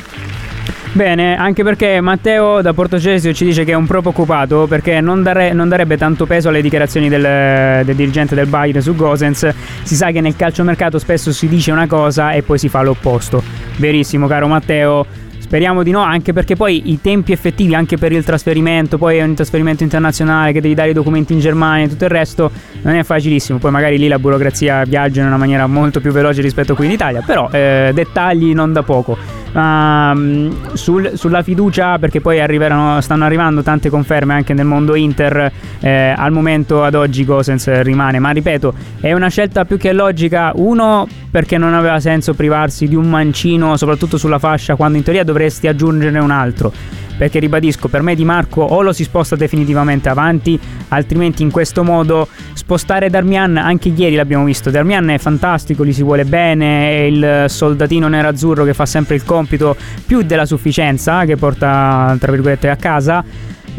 Bene, anche perché Matteo da Portocesio ci dice che è un po' preoccupato perché non, dare, non, darebbe tanto peso alle dichiarazioni del, del, dirigente del Bayern su Gosens. Si sa che nel calciomercato spesso si dice una cosa e poi si fa l'opposto. Verissimo, caro Matteo Speriamo di no, anche perché poi i tempi effettivi anche per il trasferimento, poi è un trasferimento internazionale che devi dare i documenti in Germania e tutto il resto, non è facilissimo. Poi magari lì la burocrazia viaggia in una maniera molto più veloce rispetto a qui in Italia, però eh, dettagli non da poco. Uh, sul, sulla fiducia, perché poi stanno arrivando tante conferme anche nel mondo Inter. Eh, al momento, ad oggi, Gosens rimane. Ma ripeto, è una scelta più che logica. Uno, perché non aveva senso privarsi di un mancino, soprattutto sulla fascia, quando in teoria dovresti aggiungerne un altro perché ribadisco, per me Di Marco o lo si sposta definitivamente avanti, altrimenti in questo modo spostare Darmian, anche ieri l'abbiamo visto, Darmian è fantastico, gli si vuole bene, è il soldatino nerazzurro che fa sempre il compito più della sufficienza, che porta tra virgolette a casa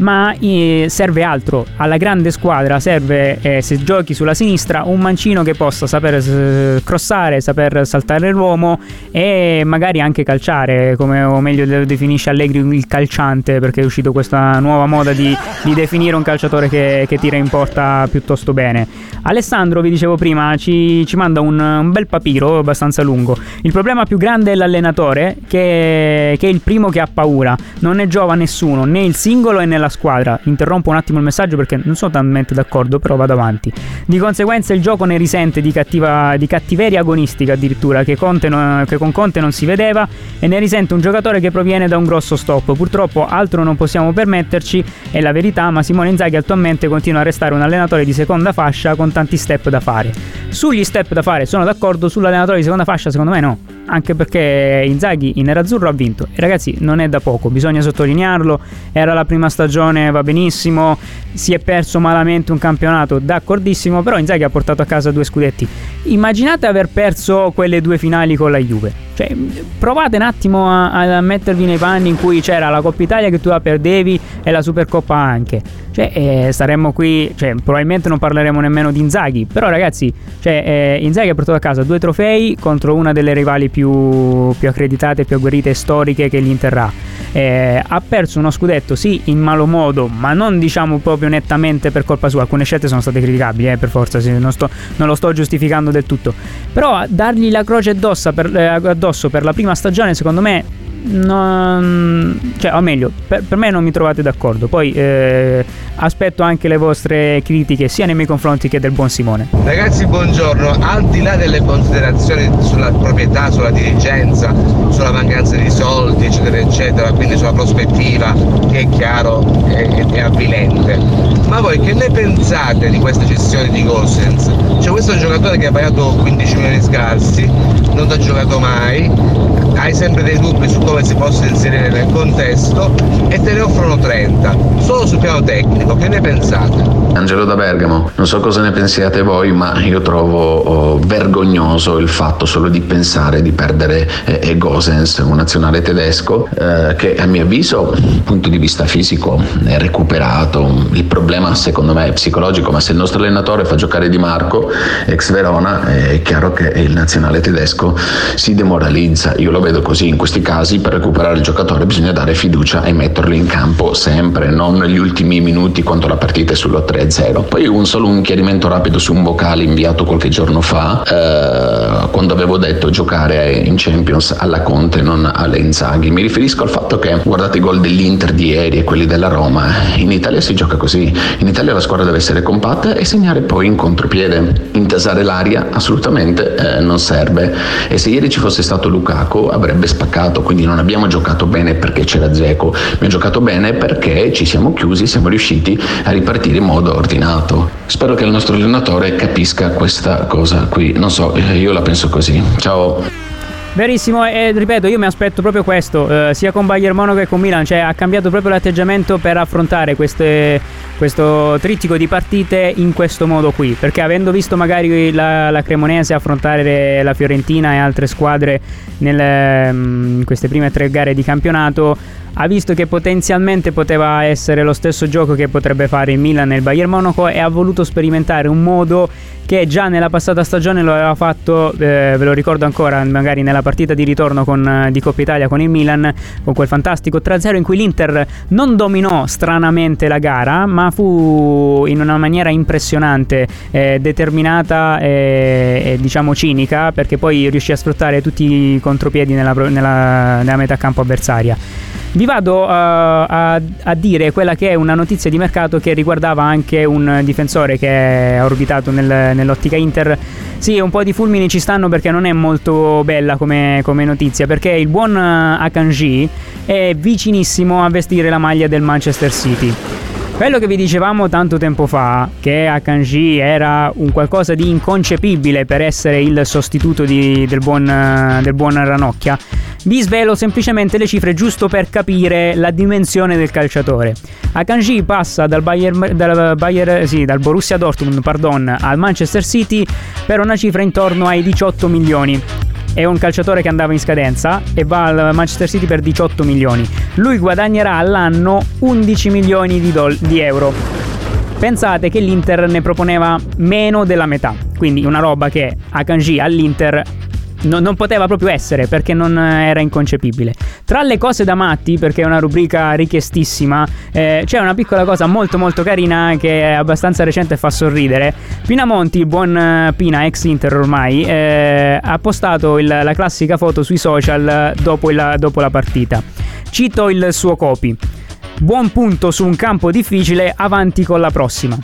ma eh, serve altro. Alla grande squadra serve, eh, se giochi sulla sinistra, un mancino che possa saper eh, crossare, saper saltare l'uomo e magari anche calciare, come o meglio definisce Allegri il calciante, perché è uscito questa nuova moda di, di definire un calciatore che, che, tira in porta piuttosto bene. Alessandro, vi dicevo prima, ci, ci manda un, un, bel papiro abbastanza lungo. Il problema più grande è l'allenatore, che, che è il primo che ha paura. Non ne giova nessuno, né il singolo né nella squadra. Interrompo un attimo il messaggio perché non sono talmente d'accordo, però vado avanti. Di conseguenza il gioco ne risente di, cattiva, di cattiveria agonistica addirittura, che, non, che, con Conte non si vedeva, e ne risente un giocatore che proviene da un grosso stop. Purtroppo altro non possiamo permetterci, è la verità, ma Simone Inzaghi attualmente continua a restare un allenatore di seconda fascia con tanti step da fare. Sugli step da fare sono d'accordo, sull'allenatore di seconda fascia secondo me no anche perché Inzaghi in nerazzurro ha vinto e ragazzi non è da poco, bisogna sottolinearlo, era la prima stagione, va benissimo, si è perso malamente un campionato, d'accordissimo, però Inzaghi ha portato a casa due scudetti. Immaginate aver perso quelle due finali con la Juve. Cioè, provate un attimo a, a, mettervi nei panni in cui c'era la Coppa Italia che tu la perdevi e la Supercoppa anche. Cioè, eh, saremmo qui, cioè, probabilmente non parleremo nemmeno di Inzaghi, però ragazzi, cioè, eh, Inzaghi ha portato a casa due trofei contro una delle rivali più, più accreditate, più agguerrite e storiche che l'Inter ha. Eh, ha perso uno scudetto, sì, in malo modo, ma non diciamo proprio nettamente per colpa sua. Alcune scelte sono state criticabili, eh, per forza, sì, non, sto, non, lo sto giustificando del tutto. Però dargli la croce addosso per, eh, addosso per la prima stagione, secondo me, non, cioè, o meglio, per, per, me non mi trovate d'accordo. Poi eh, aspetto anche le vostre critiche sia nei miei confronti che del buon Simone. Ragazzi, buongiorno. Al di là delle considerazioni sulla proprietà, sulla dirigenza, sulla mancanza di soldi, eccetera, eccetera, quindi sulla prospettiva, che è chiaro è, è avvilente. Ma voi che ne pensate di questa cessione di Gosens? Cioè, questo è un giocatore che ha pagato 15 milioni scarsi, non ha giocato mai, hai sempre dei dubbi su come si possa inserire nel contesto e te ne offrono 30, solo sul piano tecnico, che ne pensate? Angelo da Bergamo, non so cosa ne pensiate voi, ma io trovo oh, vergognoso il fatto solo di pensare di perdere eh, Gosens, un nazionale tedesco, eh, che a mio avviso, dal punto di vista fisico, è recuperato. Il problema secondo me è psicologico, ma se il nostro allenatore fa giocare Di Marco, ex Verona, è chiaro che il nazionale tedesco si demoralizza. Io lo vedo così in questi casi per recuperare il giocatore bisogna dare fiducia e metterlo in campo sempre, non negli ultimi minuti quando la partita è sullo 3-0. Poi un solo un chiarimento rapido su un vocale inviato qualche giorno fa, eh, quando avevo detto giocare in Champions alla Conte, non alle Inzaghi. Mi riferisco al fatto che guardate i gol dell'Inter di ieri e quelli della Roma, in Italia si gioca così, in Italia la squadra deve essere compatta e segnare poi in contropiede. Intasare l'aria assolutamente eh, non serve e se ieri ci fosse stato Lukaku avrebbe spaccato, quindi non abbiamo giocato bene perché c'era Zeco, abbiamo giocato bene perché ci siamo chiusi, siamo riusciti a ripartire in modo ordinato. Spero che il nostro allenatore capisca questa cosa qui, non so, io la penso così. Ciao. Verissimo, e ripeto, io mi aspetto proprio questo, eh, sia con Bayern Monaco che con Milan, cioè ha cambiato proprio l'atteggiamento per affrontare queste, questo trittico di partite in questo modo qui, perché avendo visto magari la, la Cremonese affrontare la Fiorentina e altre squadre mm, in queste prime tre gare di campionato, ha visto che potenzialmente poteva essere lo stesso gioco che potrebbe fare il Milan il Bayern Monaco e ha voluto sperimentare un modo che già nella passata stagione lo aveva fatto, eh, ve lo ricordo ancora, magari nella partita di ritorno con, eh, di Coppa Italia con il Milan, con quel fantastico 3-0 in cui l'Inter non dominò stranamente la gara, ma fu in una maniera impressionante, eh, determinata e, e, diciamo cinica, perché poi riuscì a sfruttare tutti i contropiedi nella, nella, nella metà campo avversaria. Vi vado uh, a, a, dire quella che è una notizia di mercato che riguardava anche un difensore che è orbitato nel, nell'ottica Inter. Sì, un po' di fulmini ci stanno perché non è molto bella come, come notizia, perché il buon Akanji è vicinissimo a vestire la maglia del Manchester City. Quello che vi dicevamo tanto tempo fa, che Akanji era un qualcosa di inconcepibile per essere il sostituto di, del, buon, del buon Ranocchia, vi svelo semplicemente le cifre giusto per capire la dimensione del calciatore. Akanji passa dal, Bayern, dal, Bayern, sì, dal Borussia Dortmund pardon, al Manchester City per una cifra intorno ai 18 milioni è un calciatore che andava in scadenza e va al Manchester City per 18 milioni. Lui guadagnerà all'anno 11 milioni di, do- di euro. Pensate che l'Inter ne proponeva meno della metà, quindi una roba che Akanji all'Inter no, non poteva proprio essere perché non era inconcepibile. Tra le cose da matti, perché è una rubrica richiestissima, eh, c'è una piccola cosa molto molto carina che è abbastanza recente e fa sorridere. Pinamonti, il buon eh, Pina, ex Inter ormai, eh, ha postato il, la classica foto sui social dopo, il, dopo la partita. Cito il suo copy. Buon punto su un campo difficile, avanti con la prossima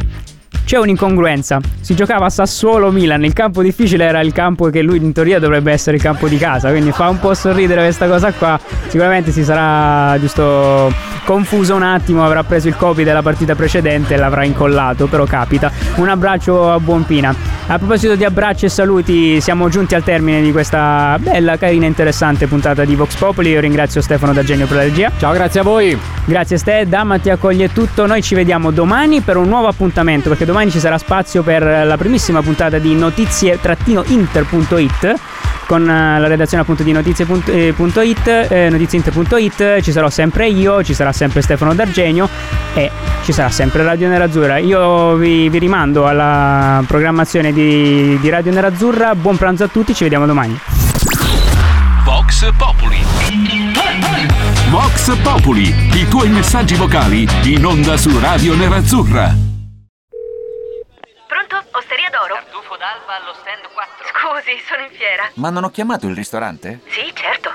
c'è un'incongruenza. Si giocava a Sassuolo-Milan, il campo difficile era il campo che lui in teoria dovrebbe essere il campo di casa, quindi fa un po' sorridere questa cosa qua. Sicuramente si sarà giusto confuso un attimo, avrà preso il copy della partita precedente e l'avrà incollato, però capita. Un abbraccio a Buon Pina. A proposito di abbracci e saluti, siamo giunti al termine di questa bella, carina e interessante puntata di Vox Popoli. Io ringrazio Stefano D'Agenio per la regia. Ciao, grazie a voi. Grazie Ste, Dama ti accoglie tutto. Noi ci vediamo domani per un nuovo appuntamento, perché domani ci sarà spazio per la primissima puntata di notizie-inter.it con eh, la redazione appunto di notizie.it, eh, notizieinter.it, ci sarò sempre io, ci sarà sempre Stefano D'Argenio e ci sarà sempre Radio Nerazzurra. Io vi, vi rimando alla programmazione di, di Radio Nerazzurra, buon pranzo a tutti, ci vediamo domani. Vox Populi. Vox Populi, i tuoi messaggi vocali in onda su Radio Nerazzurra. Pronto? Osteria d'oro? Tartufo d'alba allo stand 4. Scusi, sono in fiera. Ma non ho chiamato il ristorante? Sì, certo.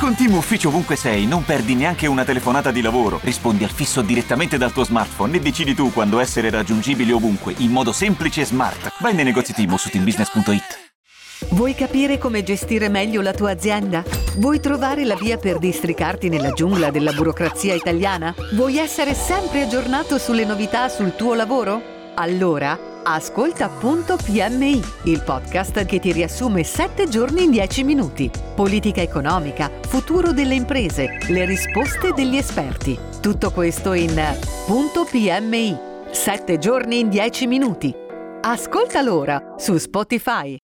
Con Team Ufficio ovunque sei, non perdi neanche una telefonata di lavoro. Rispondi al fisso direttamente dal tuo smartphone e decidi tu quando essere raggiungibile ovunque, in modo semplice e smart. Vai nei negozi Team su teambusiness.it. Vuoi capire come gestire meglio la tua azienda? Vuoi trovare la via per districarti nella giungla della burocrazia italiana? Vuoi essere sempre aggiornato sulle novità sul tuo lavoro? Allora, ascolta Punto PMI, il podcast che ti riassume 7 giorni in 10 minuti. Politica economica, futuro delle imprese, le risposte degli esperti. Tutto questo in Punto PMI. 7 giorni in 10 minuti. Ascolta l'ora su Spotify.